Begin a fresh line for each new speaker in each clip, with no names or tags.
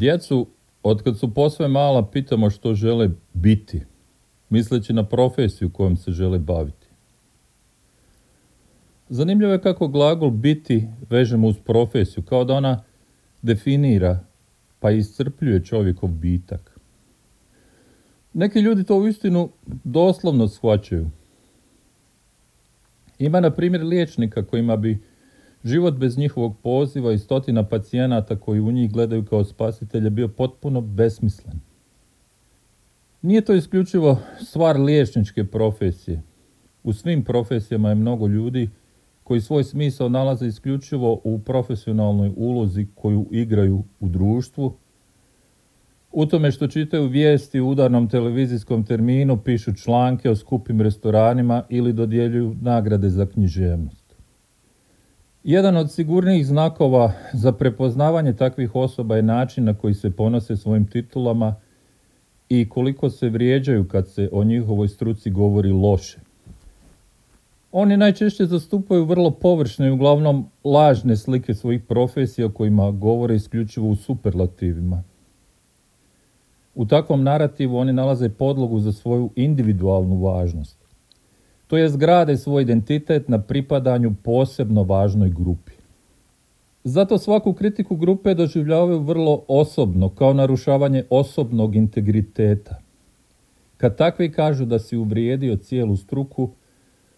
Djecu, otkad su posve mala, pitamo što žele biti, misleći na profesiju kojom se žele baviti. Zanimljivo je kako glagol biti vežemo uz profesiju, kao da ona definira pa iscrpljuje čovjekov bitak. Neki ljudi to uistinu doslovno shvaćaju. Ima na primjer liječnika kojima bi život bez njihovog poziva i stotina pacijenata koji u njih gledaju kao spasitelje bio potpuno besmislen. Nije to isključivo stvar liječničke profesije. U svim profesijama je mnogo ljudi koji svoj smisao nalaze isključivo u profesionalnoj ulozi koju igraju u društvu, u tome što čitaju vijesti u udarnom televizijskom terminu, pišu članke o skupim restoranima ili dodjeljuju nagrade za književnost. Jedan od sigurnijih znakova za prepoznavanje takvih osoba je način na koji se ponose svojim titulama i koliko se vrijeđaju kad se o njihovoj struci govori loše. Oni najčešće zastupaju vrlo površne i uglavnom lažne slike svojih profesija kojima govore isključivo u superlativima. U takvom narativu oni nalaze podlogu za svoju individualnu važnost. To je zgrade svoj identitet na pripadanju posebno važnoj grupi. Zato svaku kritiku grupe doživljavaju vrlo osobno, kao narušavanje osobnog integriteta. Kad takvi kažu da si uvrijedio cijelu struku,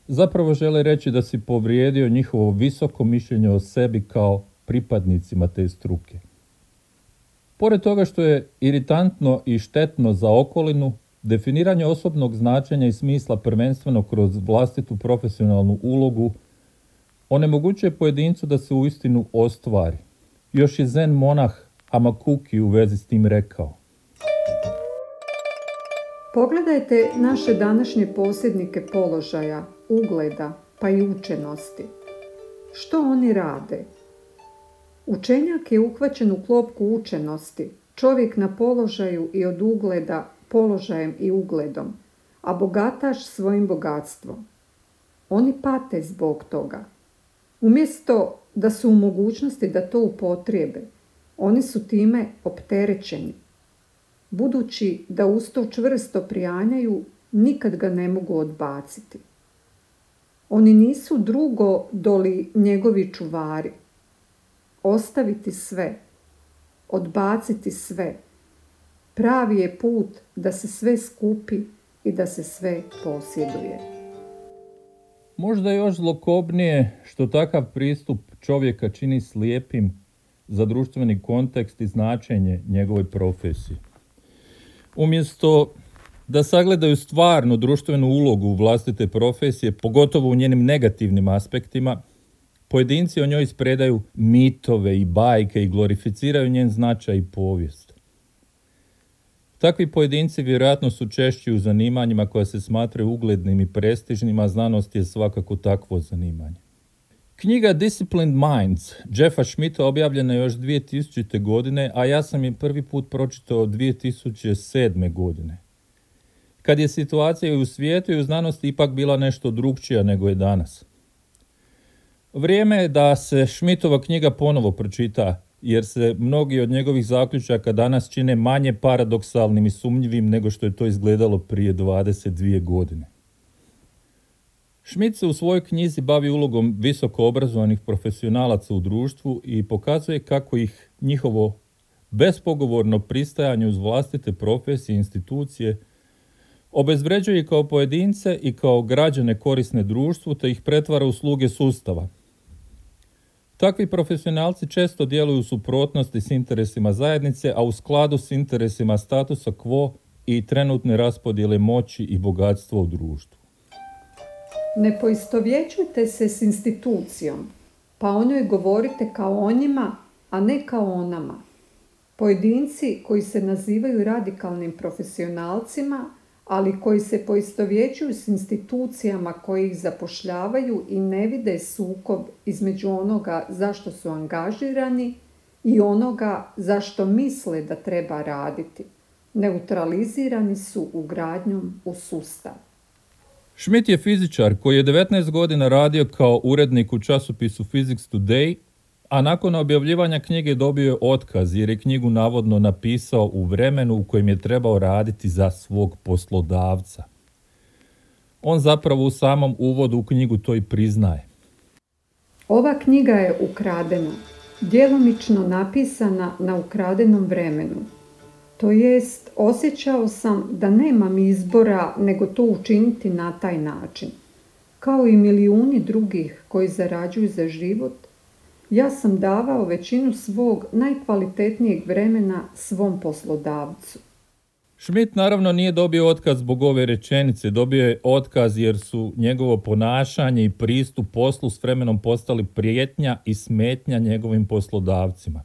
zapravo žele reći da si povrijedio njihovo visoko mišljenje o sebi kao pripadnicima te struke. Pored toga što je iritantno i štetno za okolinu, definiranje osobnog značenja i smisla prvenstveno kroz vlastitu profesionalnu ulogu onemogućuje pojedincu da se uistinu ostvari. Još je zen monah Amakuki u vezi s tim rekao.
Pogledajte naše današnje posjednike položaja, ugleda pa i učenosti. Što oni rade? Učenjak je uhvaćen u klopku učenosti, čovjek na položaju i od ugleda položajem i ugledom, a bogataš svojim bogatstvom. Oni pate zbog toga. Umjesto da su u mogućnosti da to upotrijebe, oni su time opterećeni. Budući da usto čvrsto prijanjaju, nikad ga ne mogu odbaciti. Oni nisu drugo doli njegovi čuvari. Ostaviti sve, odbaciti sve. Pravi je put da se sve skupi i da se sve posjeduje.
Možda još zlokobnije što takav pristup čovjeka čini slijepim za društveni kontekst i značenje njegove profesije. Umjesto da sagledaju stvarnu društvenu ulogu vlastite profesije, pogotovo u njenim negativnim aspektima, pojedinci o njoj spredaju mitove i bajke i glorificiraju njen značaj i povijest. Takvi pojedinci vjerojatno su češći u zanimanjima koja se smatraju uglednim i prestižnim, a znanost je svakako takvo zanimanje. Knjiga Disciplined Minds Jeffa Schmidta objavljena je još 2000. godine, a ja sam je prvi put pročitao 2007. godine. Kad je situacija u svijetu i u znanosti ipak bila nešto drugčija nego je danas. Vrijeme je da se Schmidtova knjiga ponovo pročita, jer se mnogi od njegovih zaključaka danas čine manje paradoksalnim i sumnjivim nego što je to izgledalo prije 22 godine. Schmidt se u svojoj knjizi bavi ulogom visoko obrazovanih profesionalaca u društvu i pokazuje kako ih njihovo bespogovorno pristajanje uz vlastite profesije i institucije obezvređuje kao pojedince i kao građane korisne društvu te ih pretvara u sluge sustava. Takvi profesionalci često djeluju u suprotnosti s interesima zajednice, a u skladu s interesima statusa quo i trenutne raspodjele moći i bogatstva u društvu.
Ne poistovjećujte se s institucijom, pa o njoj govorite kao o njima, a ne kao o nama. Pojedinci koji se nazivaju radikalnim profesionalcima, ali koji se poistovjećuju s institucijama koji ih zapošljavaju i ne vide sukob između onoga zašto su angažirani i onoga zašto misle da treba raditi. Neutralizirani su ugradnjom u sustav.
Schmidt je fizičar koji je 19 godina radio kao urednik u časopisu Physics Today, a nakon objavljivanja knjige dobio je otkaz jer je knjigu navodno napisao u vremenu u kojem je trebao raditi za svog poslodavca. On zapravo u samom uvodu u knjigu to i priznaje.
Ova knjiga je ukradena, djelomično napisana na ukradenom vremenu. To jest, osjećao sam da nemam izbora nego to učiniti na taj način. Kao i milijuni drugih koji zarađuju za život, ja sam davao većinu svog najkvalitetnijeg vremena svom poslodavcu.
Schmidt naravno nije dobio otkaz zbog ove rečenice, dobio je otkaz jer su njegovo ponašanje i pristup poslu s vremenom postali prijetnja i smetnja njegovim poslodavcima.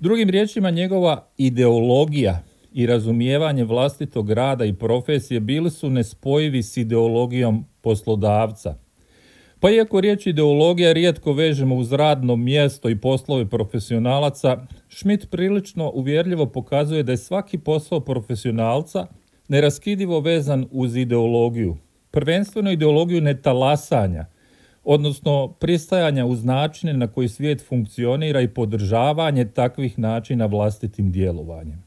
Drugim riječima, njegova ideologija i razumijevanje vlastitog rada i profesije bili su nespojivi s ideologijom poslodavca – pa iako riječ ideologija rijetko vežemo uz radno mjesto i poslove profesionalaca, Schmidt prilično uvjerljivo pokazuje da je svaki posao profesionalca neraskidivo vezan uz ideologiju. Prvenstveno ideologiju netalasanja, odnosno pristajanja uz načine na koji svijet funkcionira i podržavanje takvih načina vlastitim djelovanjem.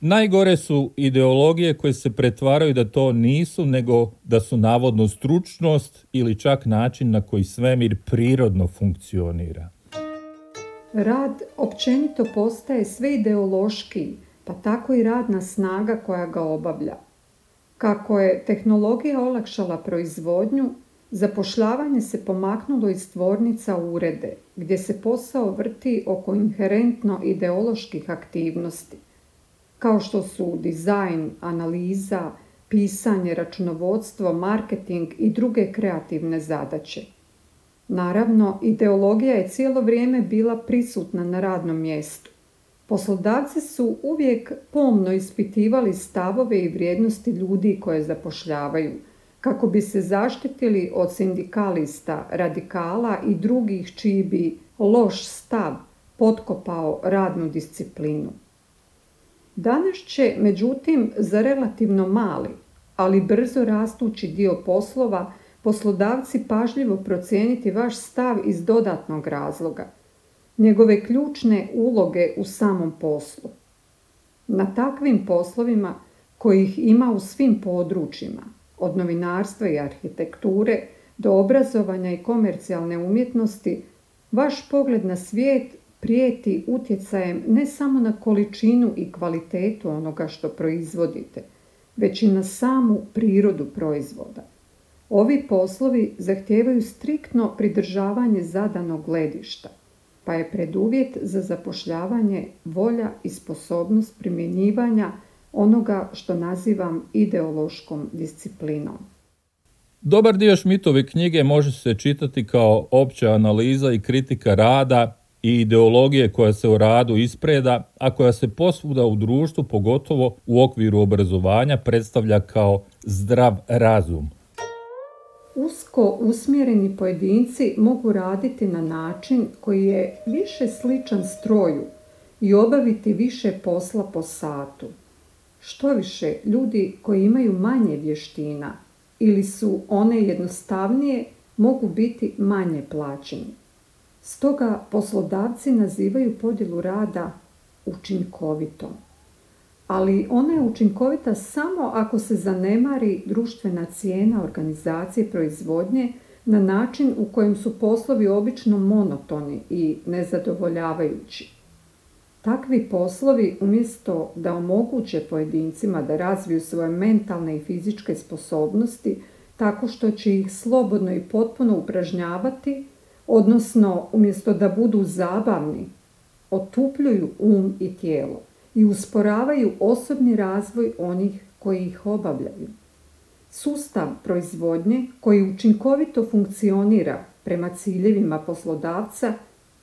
Najgore su ideologije koje se pretvaraju da to nisu, nego da su navodno stručnost ili čak način na koji svemir prirodno funkcionira.
Rad općenito postaje sve ideološki, pa tako i radna snaga koja ga obavlja. Kako je tehnologija olakšala proizvodnju, zapošljavanje se pomaknulo iz tvornica urede, gdje se posao vrti oko inherentno ideoloških aktivnosti kao što su dizajn, analiza, pisanje, računovodstvo, marketing i druge kreativne zadaće. Naravno, ideologija je cijelo vrijeme bila prisutna na radnom mjestu. Poslodavci su uvijek pomno ispitivali stavove i vrijednosti ljudi koje zapošljavaju, kako bi se zaštitili od sindikalista, radikala i drugih čiji bi loš stav potkopao radnu disciplinu. Danas će, međutim, za relativno mali, ali brzo rastući dio poslova, poslodavci pažljivo procijeniti vaš stav iz dodatnog razloga, njegove ključne uloge u samom poslu. Na takvim poslovima, kojih ima u svim područjima, od novinarstva i arhitekture do obrazovanja i komercijalne umjetnosti, vaš pogled na svijet prijeti utjecajem ne samo na količinu i kvalitetu onoga što proizvodite, već i na samu prirodu proizvoda. Ovi poslovi zahtijevaju striktno pridržavanje zadanog gledišta, pa je preduvjet za zapošljavanje volja i sposobnost primjenjivanja onoga što nazivam ideološkom disciplinom.
Dobar dio Šmitove knjige može se čitati kao opća analiza i kritika rada i ideologije koja se u radu ispreda, a koja se posvuda u društvu, pogotovo u okviru obrazovanja, predstavlja kao zdrav razum.
Usko usmjereni pojedinci mogu raditi na način koji je više sličan stroju i obaviti više posla po satu. Što više, ljudi koji imaju manje vještina ili su one jednostavnije mogu biti manje plaćeni. Stoga poslodavci nazivaju podjelu rada učinkovitom. Ali ona je učinkovita samo ako se zanemari društvena cijena organizacije proizvodnje na način u kojem su poslovi obično monotoni i nezadovoljavajući. Takvi poslovi umjesto da omoguće pojedincima da razviju svoje mentalne i fizičke sposobnosti tako što će ih slobodno i potpuno upražnjavati, odnosno umjesto da budu zabavni, otupljuju um i tijelo i usporavaju osobni razvoj onih koji ih obavljaju. Sustav proizvodnje koji učinkovito funkcionira prema ciljevima poslodavca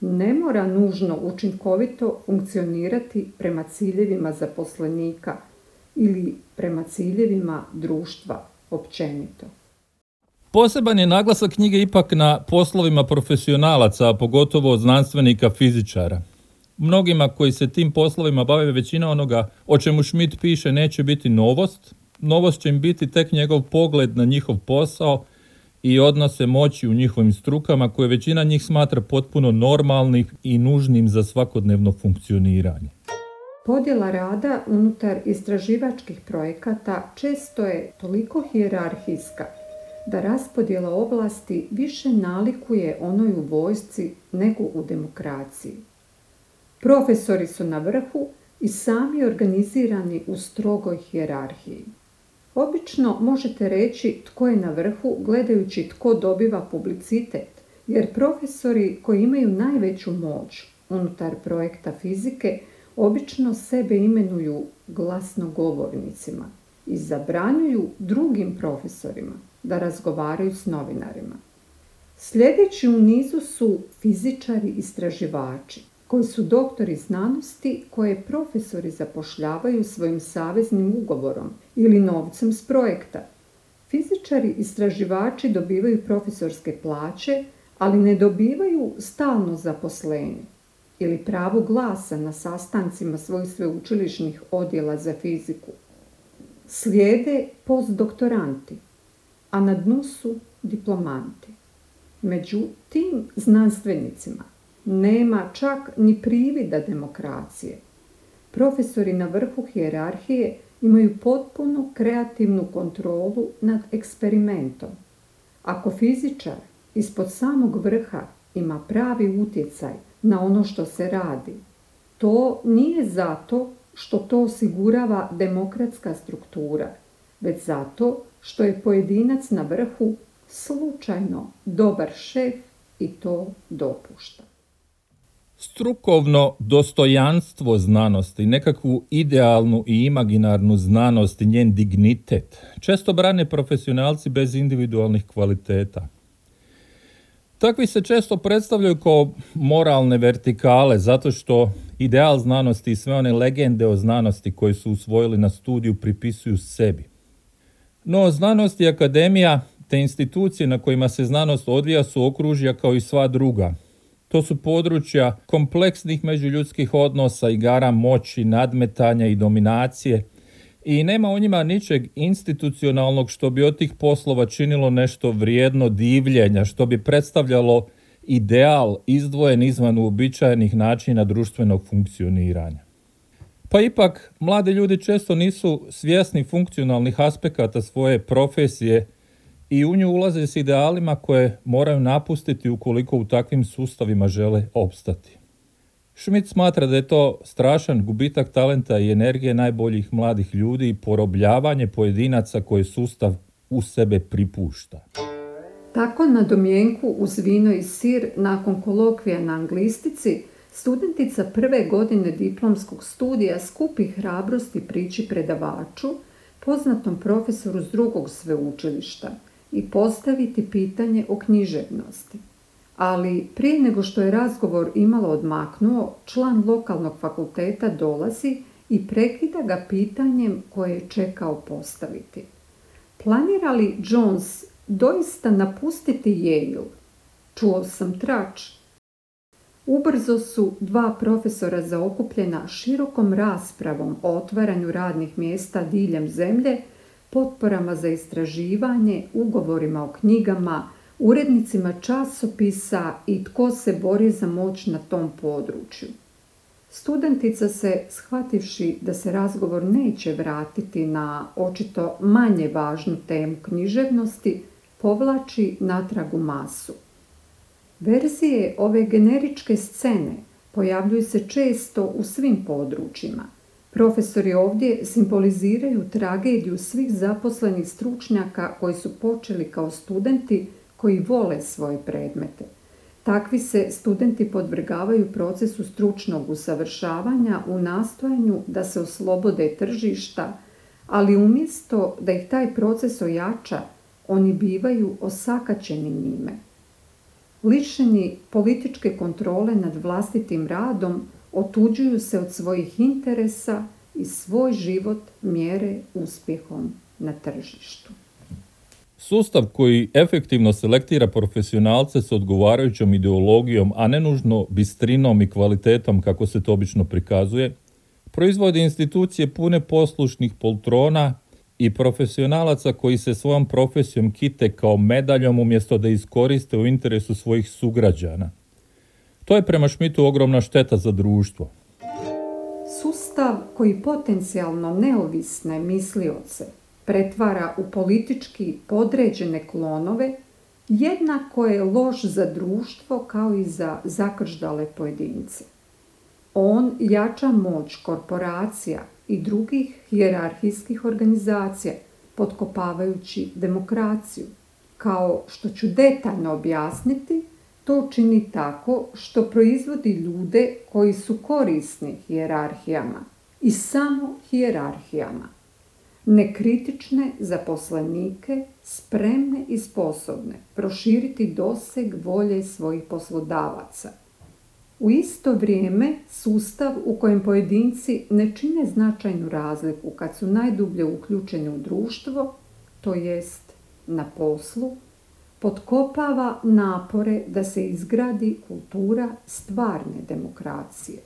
ne mora nužno učinkovito funkcionirati prema ciljevima zaposlenika ili prema ciljevima društva općenito.
Poseban je naglasak knjige ipak na poslovima profesionalaca, a pogotovo znanstvenika fizičara. Mnogima koji se tim poslovima bave većina onoga o čemu Schmidt piše neće biti novost. Novost će im biti tek njegov pogled na njihov posao i odnose moći u njihovim strukama koje većina njih smatra potpuno normalnih i nužnim za svakodnevno funkcioniranje.
Podjela rada unutar istraživačkih projekata često je toliko hijerarhijska da raspodjela oblasti više nalikuje onoj u vojsci nego u demokraciji. Profesori su na vrhu i sami organizirani u strogoj hijerarhiji. Obično možete reći tko je na vrhu gledajući tko dobiva publicitet, jer profesori koji imaju najveću moć unutar projekta fizike obično sebe imenuju glasnogovornicima i zabranjuju drugim profesorima da razgovaraju s novinarima. Sljedeći u nizu su fizičari istraživači koji su doktori znanosti koje profesori zapošljavaju svojim saveznim ugovorom ili novcem s projekta. Fizičari istraživači dobivaju profesorske plaće, ali ne dobivaju stalno zaposlenje ili pravo glasa na sastancima svojih sveučilišnih odjela za fiziku. Slijede postdoktoranti, a na dnu su diplomanti. Među tim znanstvenicima nema čak ni privida demokracije. Profesori na vrhu hijerarhije imaju potpuno kreativnu kontrolu nad eksperimentom. Ako fizičar ispod samog vrha ima pravi utjecaj na ono što se radi, to nije zato što to osigurava demokratska struktura, već zato što je pojedinac na vrhu slučajno dobar šef i to dopušta.
Strukovno dostojanstvo znanosti, nekakvu idealnu i imaginarnu znanost i njen dignitet, često brane profesionalci bez individualnih kvaliteta. Takvi se često predstavljaju kao moralne vertikale zato što ideal znanosti i sve one legende o znanosti koje su usvojili na studiju pripisuju sebi. No, znanost i akademija te institucije na kojima se znanost odvija su okružja kao i sva druga. To su područja kompleksnih međuljudskih odnosa, igara moći, nadmetanja i dominacije i nema u njima ničeg institucionalnog što bi od tih poslova činilo nešto vrijedno divljenja, što bi predstavljalo ideal izdvojen izvan uobičajenih načina društvenog funkcioniranja. Pa ipak, mladi ljudi često nisu svjesni funkcionalnih aspekata svoje profesije i u nju ulaze s idealima koje moraju napustiti ukoliko u takvim sustavima žele opstati. Schmidt smatra da je to strašan gubitak talenta i energije najboljih mladih ljudi i porobljavanje pojedinaca koje sustav u sebe pripušta.
Tako na domjenku uz vino i sir nakon kolokvija na anglistici studentica prve godine diplomskog studija skupi hrabrosti priči predavaču, poznatom profesoru s drugog sveučilišta i postaviti pitanje o književnosti. Ali prije nego što je razgovor imalo odmaknuo, član lokalnog fakulteta dolazi i prekida ga pitanjem koje je čekao postaviti. Planira li Jones doista napustiti Yale? Čuo sam trač. Ubrzo su dva profesora zaokupljena širokom raspravom o otvaranju radnih mjesta diljem zemlje, potporama za istraživanje, ugovorima o knjigama, urednicima časopisa i tko se bori za moć na tom području. Studentica se, shvativši da se razgovor neće vratiti na očito manje važnu temu književnosti, povlači natrag u masu. Verzije ove generičke scene pojavljuju se često u svim područjima. Profesori ovdje simboliziraju tragediju svih zaposlenih stručnjaka koji su počeli kao studenti koji vole svoje predmete. Takvi se studenti podvrgavaju procesu stručnog usavršavanja u nastojanju da se oslobode tržišta, ali umjesto da ih taj proces ojača, oni bivaju osakaćeni njime. Lišeni političke kontrole nad vlastitim radom, otuđuju se od svojih interesa i svoj život mjere uspjehom na tržištu.
Sustav koji efektivno selektira profesionalce s odgovarajućom ideologijom, a ne nužno bistrinom i kvalitetom kako se to obično prikazuje, proizvodi institucije pune poslušnih poltrona i profesionalaca koji se svojom profesijom kite kao medaljom umjesto da iskoriste u interesu svojih sugrađana. To je prema Šmitu ogromna šteta za društvo.
Sustav koji potencijalno neovisne mislioce pretvara u politički podređene klonove jednako je loš za društvo kao i za zakrždale pojedince. On jača moć korporacija i drugih hijerarhijskih organizacija, potkopavajući demokraciju. Kao što ću detaljno objasniti, to čini tako što proizvodi ljude koji su korisni hijerarhijama i samo hijerarhijama. Nekritične zaposlenike, spremne i sposobne proširiti doseg volje svojih poslodavaca – u isto vrijeme sustav u kojem pojedinci ne čine značajnu razliku kad su najdublje uključeni u društvo, to jest na poslu, potkopava napore da se izgradi kultura stvarne demokracije.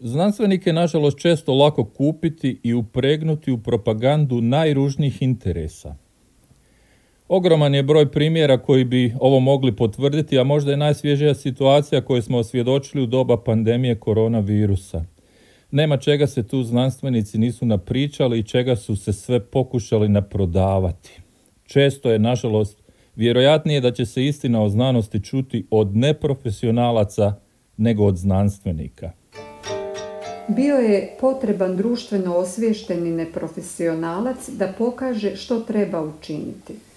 Znanstvenike je nažalost često lako kupiti i upregnuti u propagandu najružnijih interesa – Ogroman je broj primjera koji bi ovo mogli potvrditi, a možda je najsvježija situacija koju smo osvjedočili u doba pandemije koronavirusa. Nema čega se tu znanstvenici nisu napričali i čega su se sve pokušali naprodavati. Često je, nažalost, vjerojatnije da će se istina o znanosti čuti od neprofesionalaca nego od znanstvenika.
Bio je potreban društveno osviješteni neprofesionalac da pokaže što treba učiniti.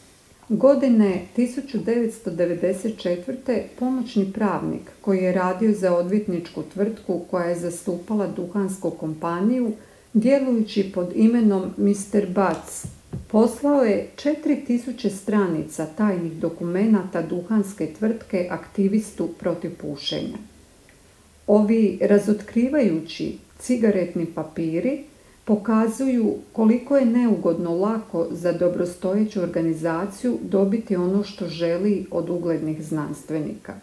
Godine 1994. pomoćni pravnik koji je radio za odvjetničku tvrtku koja je zastupala duhansku kompaniju, djelujući pod imenom Mr. Bac, poslao je 4000 stranica tajnih dokumenata duhanske tvrtke aktivistu protiv pušenja. Ovi razotkrivajući cigaretni papiri pokazuju koliko je neugodno lako za dobrostojeću organizaciju dobiti ono što želi od uglednih znanstvenika.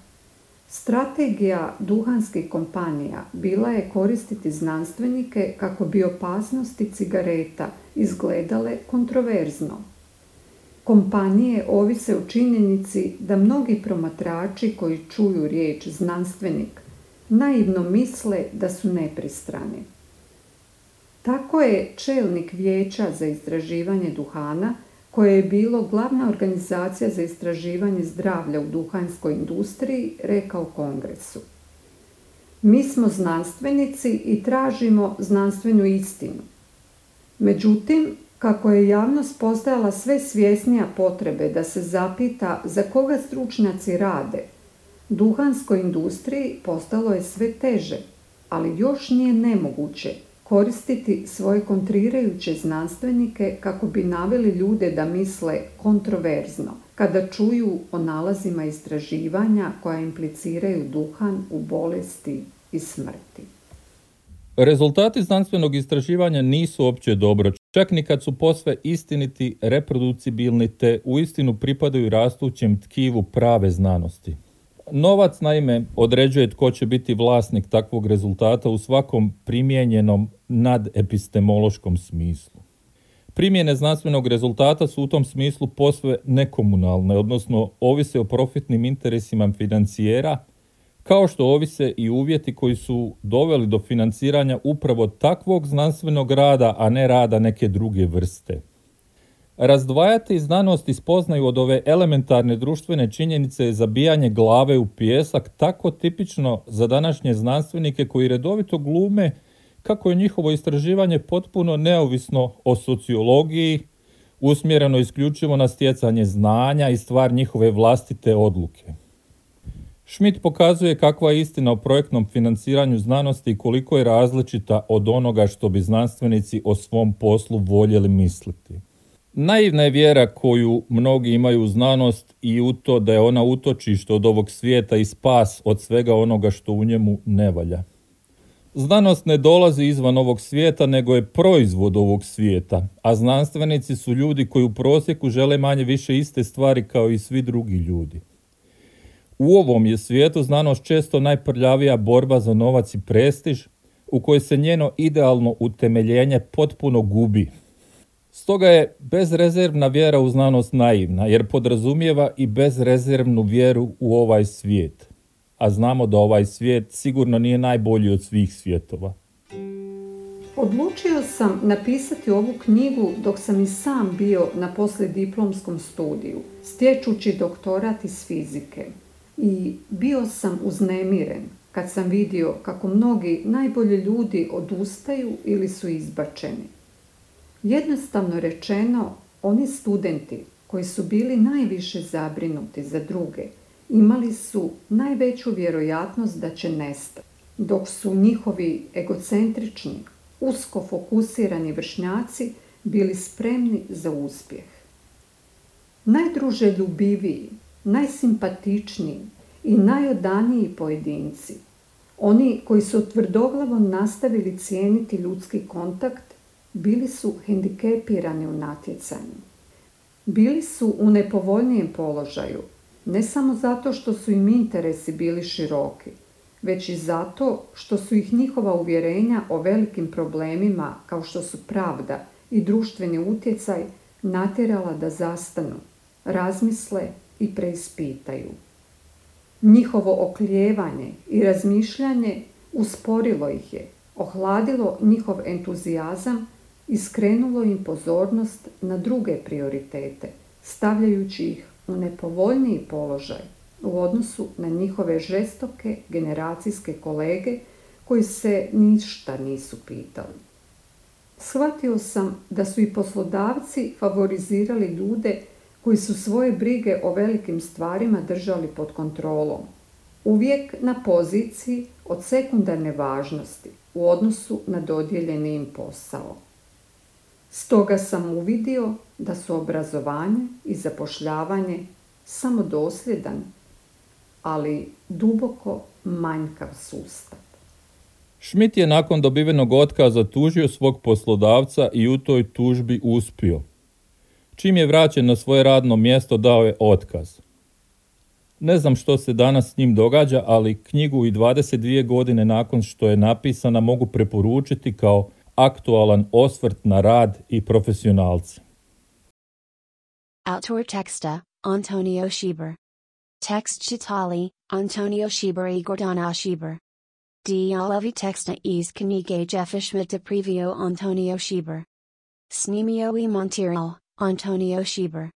Strategija duhanskih kompanija bila je koristiti znanstvenike kako bi opasnosti cigareta izgledale kontroverzno. Kompanije ovise u činjenici da mnogi promatrači koji čuju riječ znanstvenik naivno misle da su nepristrani. Tako je čelnik vijeća za istraživanje duhana, koje je bilo glavna organizacija za istraživanje zdravlja u duhanskoj industriji, rekao kongresu. Mi smo znanstvenici i tražimo znanstvenu istinu. Međutim, kako je javnost postajala sve svjesnija potrebe da se zapita za koga stručnjaci rade, duhanskoj industriji postalo je sve teže, ali još nije nemoguće koristiti svoje kontrirajuće znanstvenike kako bi naveli ljude da misle kontroverzno kada čuju o nalazima istraživanja koja impliciraju duhan u bolesti i smrti.
Rezultati znanstvenog istraživanja nisu opće dobro, čak ni kad su posve istiniti, reproducibilni te uistinu pripadaju rastućem tkivu prave znanosti. Novac naime određuje tko će biti vlasnik takvog rezultata u svakom primijenjenom nadepistemološkom smislu. Primjene znanstvenog rezultata su u tom smislu posve nekomunalne, odnosno ovise o profitnim interesima financijera, kao što ovise i uvjeti koji su doveli do financiranja upravo takvog znanstvenog rada, a ne rada neke druge vrste. Razdvajati znanost i od ove elementarne društvene činjenice je zabijanje glave u pijesak tako tipično za današnje znanstvenike koji redovito glume kako je njihovo istraživanje potpuno neovisno o sociologiji, usmjereno isključivo na stjecanje znanja i stvar njihove vlastite odluke. Schmidt pokazuje kakva je istina o projektnom financiranju znanosti i koliko je različita od onoga što bi znanstvenici o svom poslu voljeli misliti. Naivna je vjera koju mnogi imaju u znanost i u to da je ona utočište od ovog svijeta i spas od svega onoga što u njemu ne valja. Znanost ne dolazi izvan ovog svijeta, nego je proizvod ovog svijeta, a znanstvenici su ljudi koji u prosjeku žele manje više iste stvari kao i svi drugi ljudi. U ovom je svijetu znanost često najprljavija borba za novac i prestiž, u kojoj se njeno idealno utemeljenje potpuno gubi. Stoga je bezrezervna vjera u znanost naivna, jer podrazumijeva i bezrezervnu vjeru u ovaj svijet. A znamo da ovaj svijet sigurno nije najbolji od svih svjetova.
Odlučio sam napisati ovu knjigu dok sam i sam bio na diplomskom studiju, stječući doktorat iz fizike. I bio sam uznemiren kad sam vidio kako mnogi najbolji ljudi odustaju ili su izbačeni. Jednostavno rečeno, oni studenti koji su bili najviše zabrinuti za druge, imali su najveću vjerojatnost da će nestati, dok su njihovi egocentrični, usko fokusirani vršnjaci bili spremni za uspjeh. Najdruže ljubiviji, najsimpatičniji i najodaniji pojedinci, oni koji su tvrdoglavo nastavili cijeniti ljudski kontakt, bili su hendikepirani u natjecanju. Bili su u nepovoljnijem položaju, ne samo zato što su im interesi bili široki, već i zato što su ih njihova uvjerenja o velikim problemima kao što su pravda i društveni utjecaj natjerala da zastanu, razmisle i preispitaju. Njihovo oklijevanje i razmišljanje usporilo ih je, ohladilo njihov entuzijazam i skrenulo im pozornost na druge prioritete, stavljajući ih u nepovoljniji položaj u odnosu na njihove žestoke generacijske kolege koji se ništa nisu pitali. Shvatio sam da su i poslodavci favorizirali ljude koji su svoje brige o velikim stvarima držali pod kontrolom, uvijek na poziciji od sekundarne važnosti u odnosu na dodijeljeni im posao. Stoga sam uvidio da su obrazovanje i zapošljavanje samo dosljedan, ali duboko manjkav sustav.
Schmidt je nakon dobivenog otkaza tužio svog poslodavca i u toj tužbi uspio. Čim je vraćen na svoje radno mjesto dao je otkaz. Ne znam što se danas s njim događa, ali knjigu i 22 godine nakon što je napisana mogu preporučiti kao aktualan osvrt na rad i profesionalce.
Autor teksta Antonio Schieber. Text čitali Antonio Schieber i Gordana Schieber. Dialovi teksta iz knjige Jeffa Schmidt Previo Antonio Schieber. Snimio i montirao Antonio Schieber